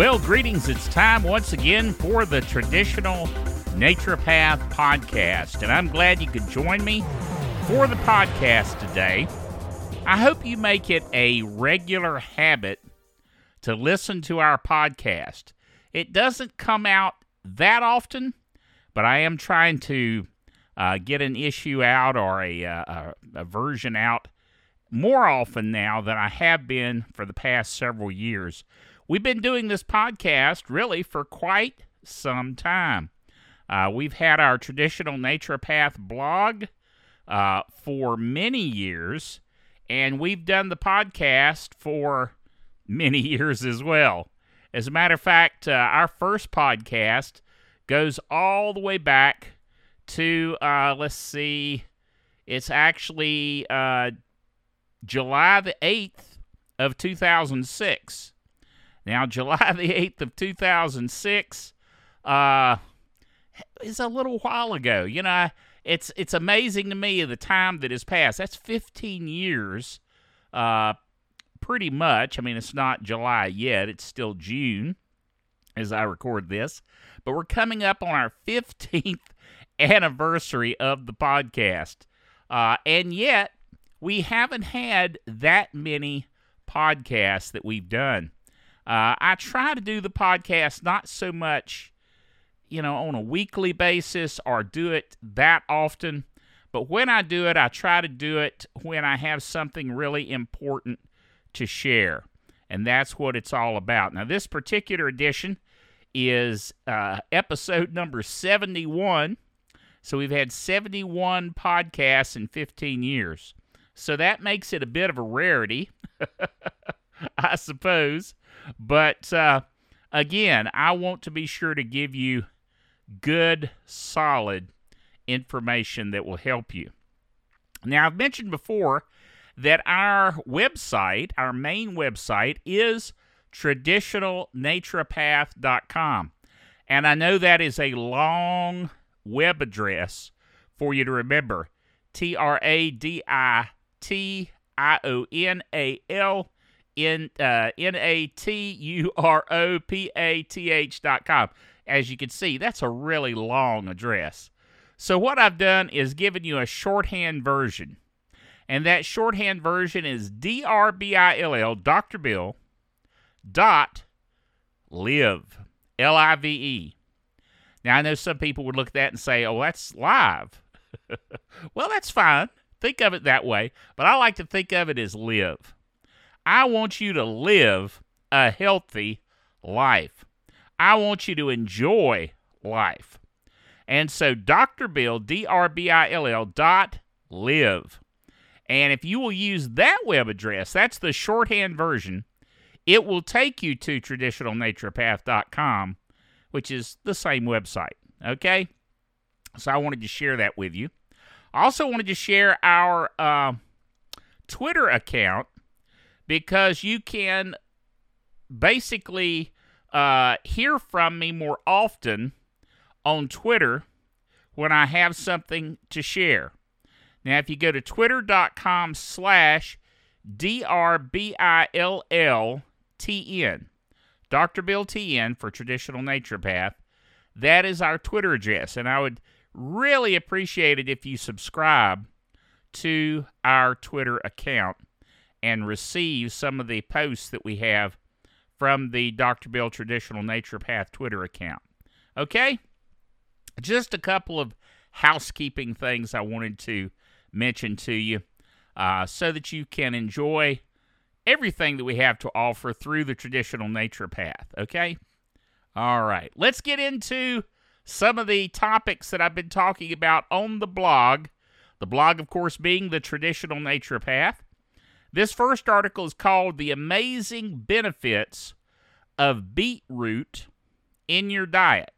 Well, greetings. It's time once again for the traditional Naturopath podcast, and I'm glad you could join me for the podcast today. I hope you make it a regular habit to listen to our podcast. It doesn't come out that often, but I am trying to uh, get an issue out or a, uh, a, a version out more often now than I have been for the past several years. We've been doing this podcast really for quite some time. Uh, we've had our traditional naturopath blog uh, for many years, and we've done the podcast for many years as well. As a matter of fact, uh, our first podcast goes all the way back to, uh, let's see, it's actually uh, July the 8th of 2006. Now, July the 8th of 2006 uh, is a little while ago. You know, it's it's amazing to me the time that has passed. That's 15 years, uh, pretty much. I mean, it's not July yet. It's still June as I record this. But we're coming up on our 15th anniversary of the podcast. Uh, and yet, we haven't had that many podcasts that we've done. Uh, I try to do the podcast not so much, you know, on a weekly basis or do it that often, but when I do it, I try to do it when I have something really important to share. And that's what it's all about. Now, this particular edition is uh, episode number 71. So we've had 71 podcasts in 15 years. So that makes it a bit of a rarity, I suppose. But uh, again, I want to be sure to give you good, solid information that will help you. Now, I've mentioned before that our website, our main website, is traditionalnaturopath.com. And I know that is a long web address for you to remember. T R A D I T I O N A L N uh, N A T U R O P A T H dot com. As you can see, that's a really long address. So what I've done is given you a shorthand version. And that shorthand version is D-R-B-I-L-L, Dr. Bill, dot live, L-I-V-E. Now, I know some people would look at that and say, oh, that's live. well, that's fine. Think of it that way. But I like to think of it as live. I want you to live a healthy life. I want you to enjoy life. And so Dr. Bill, D R B I L L dot live. And if you will use that web address, that's the shorthand version, it will take you to traditionalnaturopath.com, which is the same website. Okay? So I wanted to share that with you. I also wanted to share our uh, Twitter account because you can basically uh, hear from me more often on Twitter when I have something to share. Now, if you go to twitter.com slash D-R-B-I-L-L-T-N, Dr. Bill T-N for Traditional Naturopath, that is our Twitter address. And I would really appreciate it if you subscribe to our Twitter account and receive some of the posts that we have from the Dr. Bill Traditional Naturopath Twitter account. Okay? Just a couple of housekeeping things I wanted to mention to you uh, so that you can enjoy everything that we have to offer through the traditional naturopath. Okay? All right. Let's get into some of the topics that I've been talking about on the blog. The blog, of course, being the traditional naturopath. This first article is called The Amazing Benefits of Beetroot in Your Diet.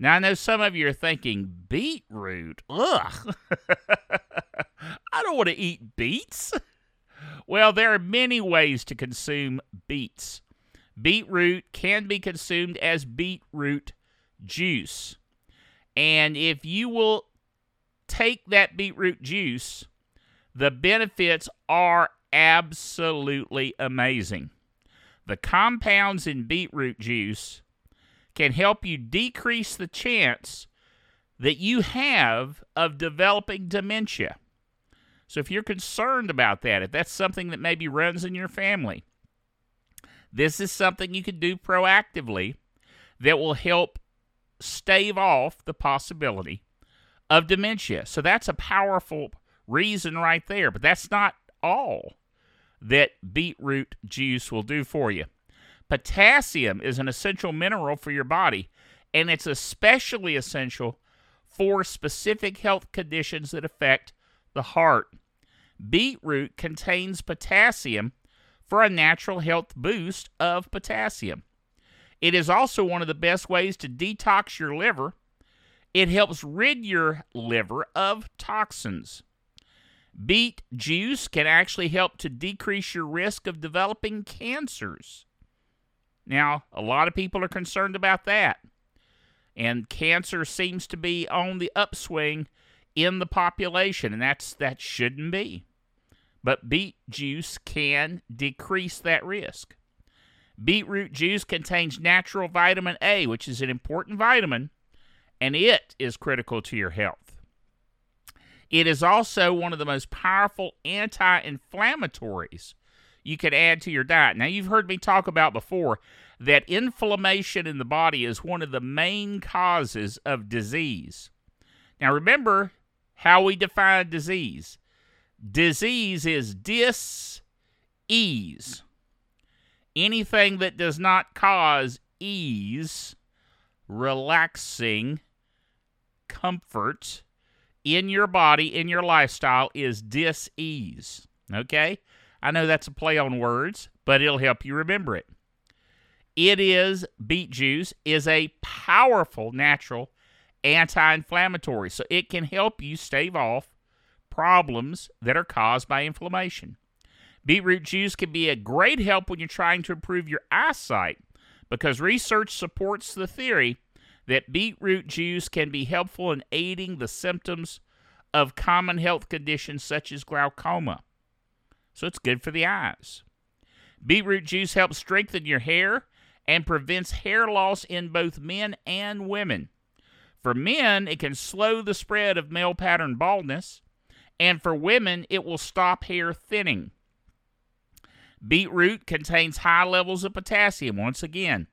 Now, I know some of you are thinking, beetroot? Ugh. I don't want to eat beets. Well, there are many ways to consume beets. Beetroot can be consumed as beetroot juice. And if you will take that beetroot juice, the benefits are absolutely amazing. The compounds in beetroot juice can help you decrease the chance that you have of developing dementia. So if you're concerned about that, if that's something that maybe runs in your family, this is something you can do proactively that will help stave off the possibility of dementia. So that's a powerful reason right there, but that's not all that beetroot juice will do for you. Potassium is an essential mineral for your body, and it's especially essential for specific health conditions that affect the heart. Beetroot contains potassium for a natural health boost of potassium. It is also one of the best ways to detox your liver. It helps rid your liver of toxins. Beet juice can actually help to decrease your risk of developing cancers. Now, a lot of people are concerned about that. And cancer seems to be on the upswing in the population, and that's that shouldn't be. But beet juice can decrease that risk. Beetroot juice contains natural vitamin A, which is an important vitamin, and it is critical to your health. It is also one of the most powerful anti inflammatories you can add to your diet. Now, you've heard me talk about before that inflammation in the body is one of the main causes of disease. Now, remember how we define disease disease is dis ease. Anything that does not cause ease, relaxing, comfort, in your body, in your lifestyle, is dis-ease. Okay? I know that's a play on words, but it'll help you remember it. It is beet juice is a powerful natural anti-inflammatory, so it can help you stave off problems that are caused by inflammation. Beetroot juice can be a great help when you're trying to improve your eyesight because research supports the theory that beetroot juice can be helpful in aiding the symptoms of common health conditions such as glaucoma. So it's good for the eyes. Beetroot juice helps strengthen your hair and prevents hair loss in both men and women. For men, it can slow the spread of male pattern baldness, and for women, it will stop hair thinning. Beetroot contains high levels of potassium, once again,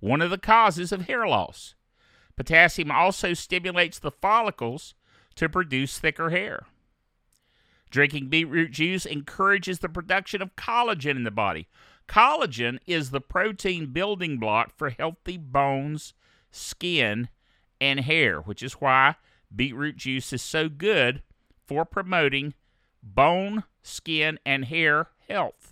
one of the causes of hair loss. Potassium also stimulates the follicles to produce thicker hair. Drinking beetroot juice encourages the production of collagen in the body. Collagen is the protein building block for healthy bones, skin, and hair, which is why beetroot juice is so good for promoting bone, skin, and hair health.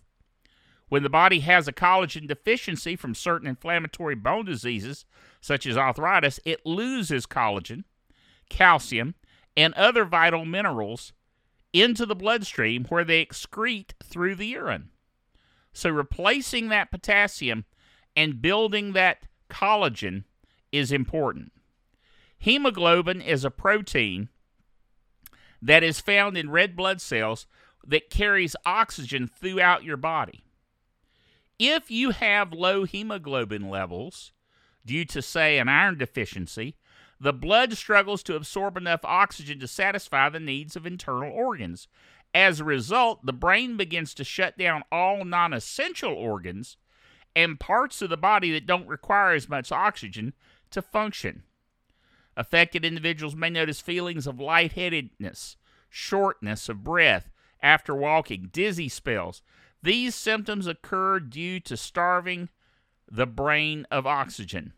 When the body has a collagen deficiency from certain inflammatory bone diseases, such as arthritis, it loses collagen, calcium, and other vital minerals into the bloodstream where they excrete through the urine. So, replacing that potassium and building that collagen is important. Hemoglobin is a protein that is found in red blood cells that carries oxygen throughout your body. If you have low hemoglobin levels due to, say, an iron deficiency, the blood struggles to absorb enough oxygen to satisfy the needs of internal organs. As a result, the brain begins to shut down all non essential organs and parts of the body that don't require as much oxygen to function. Affected individuals may notice feelings of lightheadedness, shortness of breath after walking, dizzy spells, these symptoms occur due to starving the brain of oxygen.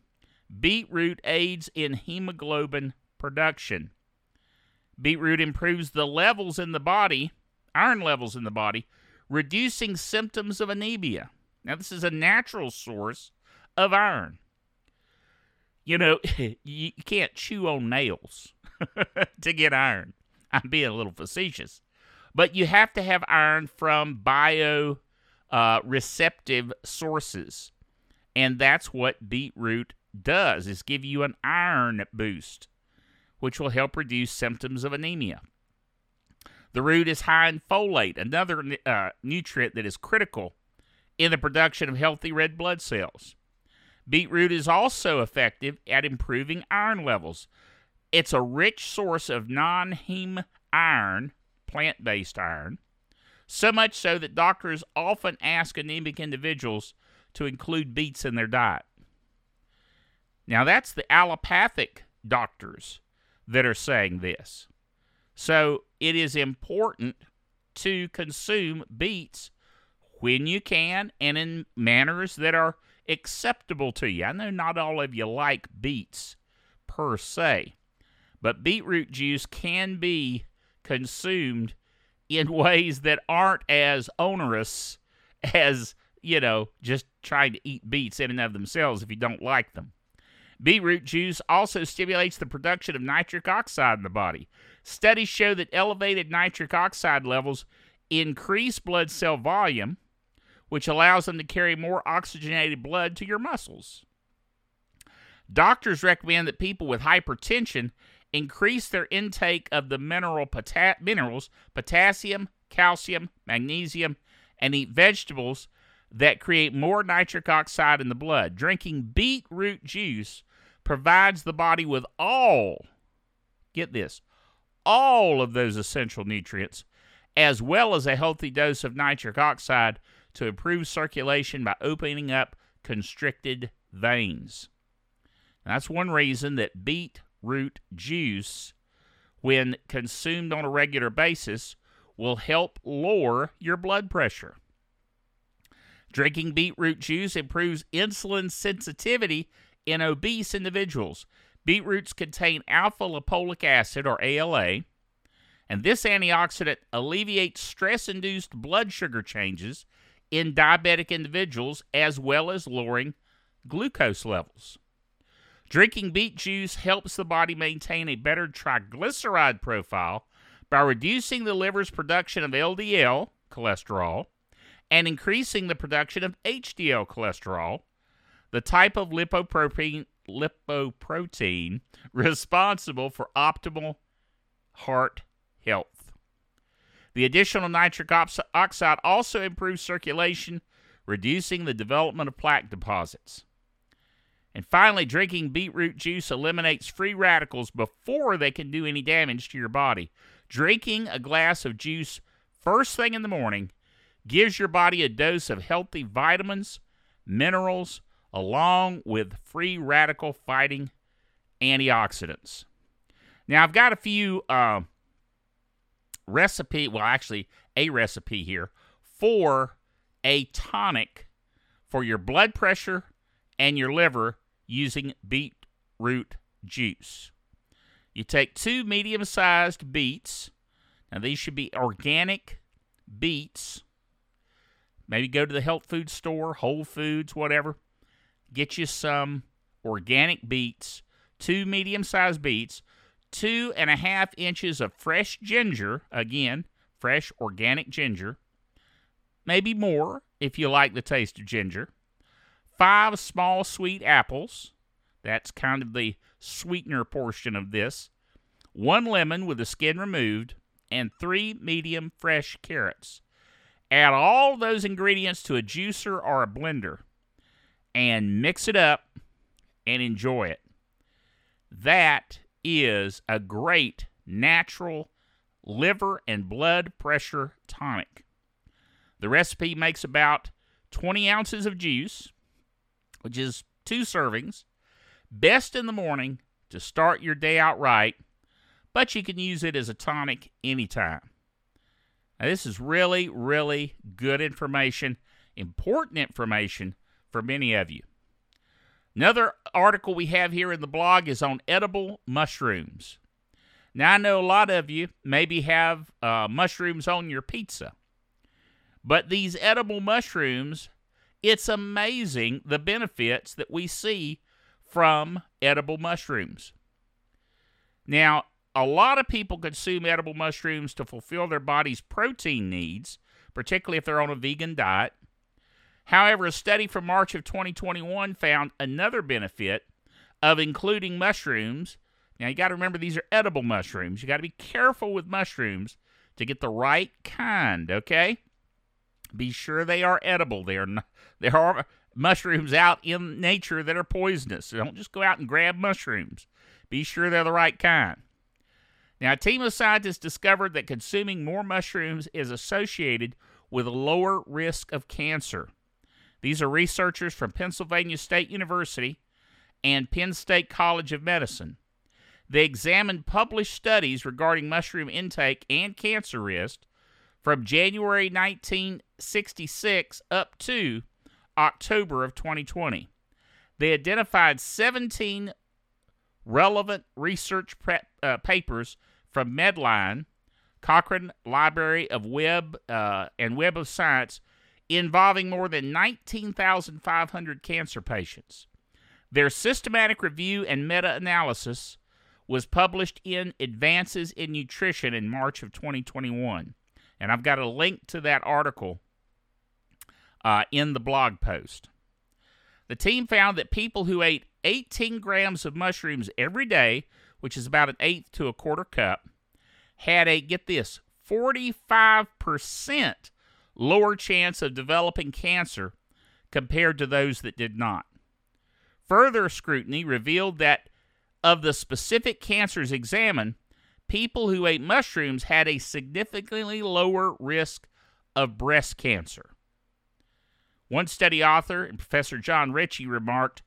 Beetroot aids in hemoglobin production. Beetroot improves the levels in the body, iron levels in the body, reducing symptoms of anemia. Now, this is a natural source of iron. You know, you can't chew on nails to get iron. I'm being a little facetious. But you have to have iron from bio uh, receptive sources. And that's what beetroot does is give you an iron boost, which will help reduce symptoms of anemia. The root is high in folate, another uh, nutrient that is critical in the production of healthy red blood cells. Beetroot is also effective at improving iron levels. It's a rich source of non heme iron, plant based iron, so much so that doctors often ask anemic individuals to include beets in their diet. Now, that's the allopathic doctors that are saying this. So, it is important to consume beets when you can and in manners that are acceptable to you. I know not all of you like beets per se, but beetroot juice can be consumed in ways that aren't as onerous as, you know, just trying to eat beets in and of themselves if you don't like them. Beetroot juice also stimulates the production of nitric oxide in the body. Studies show that elevated nitric oxide levels increase blood cell volume, which allows them to carry more oxygenated blood to your muscles. Doctors recommend that people with hypertension increase their intake of the mineral pota- minerals potassium, calcium, magnesium, and eat vegetables that create more nitric oxide in the blood. Drinking beetroot juice provides the body with all, get this, all of those essential nutrients, as well as a healthy dose of nitric oxide to improve circulation by opening up constricted veins. that's one reason that beet root juice, when consumed on a regular basis, will help lower your blood pressure. Drinking beetroot juice improves insulin sensitivity in obese individuals. Beetroots contain alpha lipoic acid, or ALA, and this antioxidant alleviates stress induced blood sugar changes in diabetic individuals as well as lowering glucose levels. Drinking beet juice helps the body maintain a better triglyceride profile by reducing the liver's production of LDL cholesterol and increasing the production of HDL cholesterol, the type of lipoprotein, lipoprotein responsible for optimal heart health. The additional nitric oxide also improves circulation, reducing the development of plaque deposits. And finally, drinking beetroot juice eliminates free radicals before they can do any damage to your body. Drinking a glass of juice first thing in the morning gives your body a dose of healthy vitamins, minerals, along with free radical fighting antioxidants. Now, I've got a few uh, recipe, well, actually, a recipe here for a tonic for your blood pressure and your liver using beetroot juice. You take two medium sized beets. Now, these should be organic beets. Maybe go to the health food store, Whole Foods, whatever. Get you some organic beets, two medium sized beets, two and a half inches of fresh ginger. Again, fresh organic ginger. Maybe more if you like the taste of ginger five small sweet apples. That's kind of the sweetener portion of this. One lemon with the skin removed, and three medium fresh carrots. Add all those ingredients to a juicer or a blender and mix it up and enjoy it. That is a great natural liver and blood pressure tonic. The recipe makes about 20 ounces of juice, which is two servings. Best in the morning to start your day out right, but you can use it as a tonic anytime. Now, this is really, really good information, important information for many of you. Another article we have here in the blog is on edible mushrooms. Now, I know a lot of you maybe have uh, mushrooms on your pizza, but these edible mushrooms it's amazing the benefits that we see from edible mushrooms. Now, a lot of people consume edible mushrooms to fulfill their body's protein needs, particularly if they're on a vegan diet. However, a study from March of 2021 found another benefit of including mushrooms. Now, you got to remember these are edible mushrooms. You got to be careful with mushrooms to get the right kind, okay? Be sure they are edible. They are not, there are mushrooms out in nature that are poisonous. So don't just go out and grab mushrooms. Be sure they're the right kind. Now, a team of scientists discovered that consuming more mushrooms is associated with a lower risk of cancer. These are researchers from Pennsylvania State University and Penn State College of Medicine. They examined published studies regarding mushroom intake and cancer risk from January 1966 up to October of 2020. They identified 17 relevant research uh, papers from Medline, Cochrane Library of Web uh, and Web of Science involving more than 19,500 cancer patients. Their systematic review and meta analysis was published in Advances in Nutrition in March of 2021. And I've got a link to that article uh, in the blog post. The team found that people who ate 18 grams of mushrooms every day, which is about an eighth to a quarter cup, had a, get this, 45% lower chance of developing cancer compared to those that did not. Further scrutiny revealed that of the specific cancers examined, people who ate mushrooms had a significantly lower risk of breast cancer. One study author and Professor John Richie remarked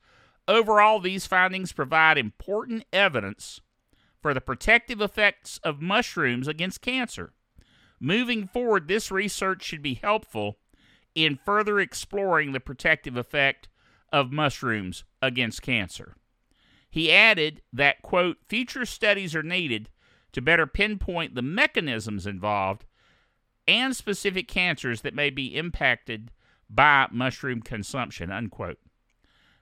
Overall, these findings provide important evidence for the protective effects of mushrooms against cancer. Moving forward, this research should be helpful in further exploring the protective effect of mushrooms against cancer. He added that, quote, future studies are needed to better pinpoint the mechanisms involved and specific cancers that may be impacted by mushroom consumption, unquote.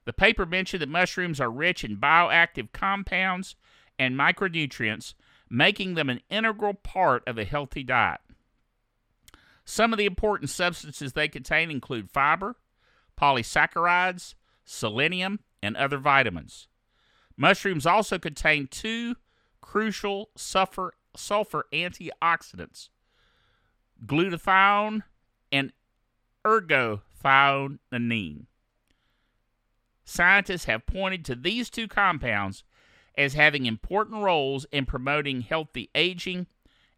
The paper mentioned that mushrooms are rich in bioactive compounds and micronutrients, making them an integral part of a healthy diet. Some of the important substances they contain include fiber, polysaccharides, selenium, and other vitamins. Mushrooms also contain two crucial sulfur, sulfur antioxidants glutathione and ergothioneine. Scientists have pointed to these two compounds as having important roles in promoting healthy aging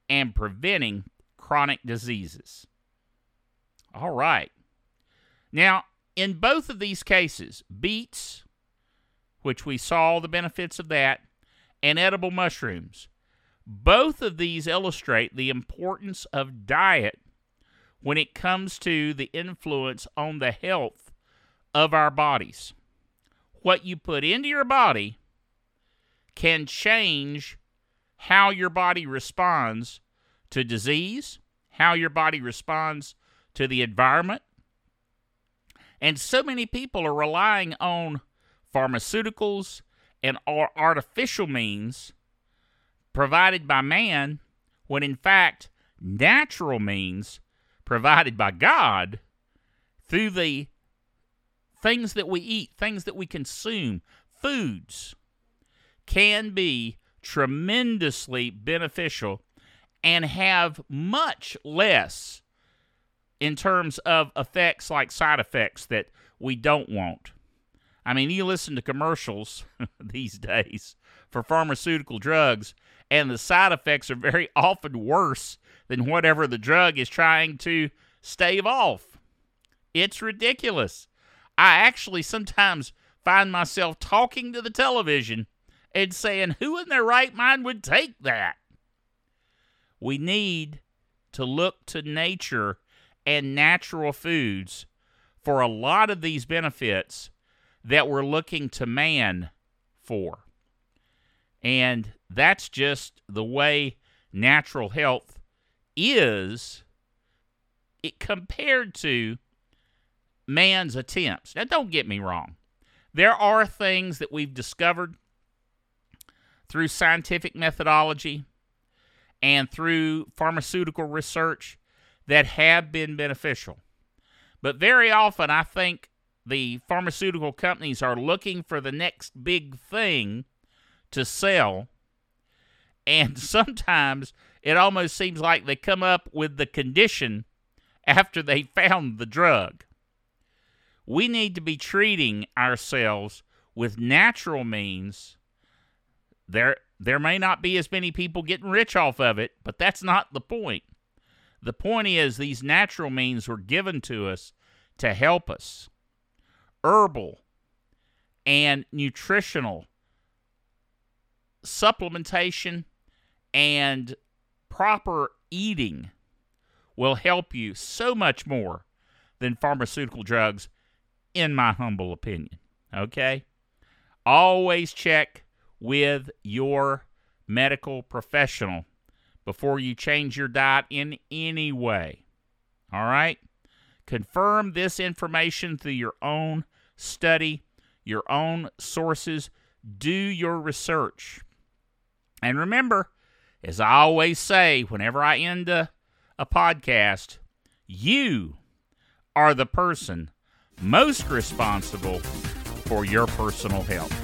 and preventing chronic diseases. All right. Now, in both of these cases, beets, which we saw the benefits of that, and edible mushrooms, both of these illustrate the importance of diet when it comes to the influence on the health of our bodies. What you put into your body can change how your body responds to disease, how your body responds to the environment, and so many people are relying on pharmaceuticals and are artificial means provided by man when in fact natural means provided by God through the things that we eat, things that we consume, foods can be tremendously beneficial and have much less in terms of effects like side effects that we don't want. I mean, you listen to commercials these days for pharmaceutical drugs, and the side effects are very often worse than whatever the drug is trying to stave off. It's ridiculous. I actually sometimes find myself talking to the television and saying, Who in their right mind would take that? We need to look to nature and natural foods for a lot of these benefits that we're looking to man for. And that's just the way natural health is it compared to man's attempts. Now don't get me wrong. There are things that we've discovered through scientific methodology and through pharmaceutical research that have been beneficial. But very often, I think the pharmaceutical companies are looking for the next big thing to sell. And sometimes it almost seems like they come up with the condition after they found the drug. We need to be treating ourselves with natural means. There, there may not be as many people getting rich off of it, but that's not the point. The point is, these natural means were given to us to help us. Herbal and nutritional supplementation and proper eating will help you so much more than pharmaceutical drugs, in my humble opinion. Okay? Always check with your medical professional before you change your diet in any way. All right? Confirm this information through your own study, your own sources. Do your research. And remember, as I always say whenever I end a, a podcast, you are the person most responsible for your personal health.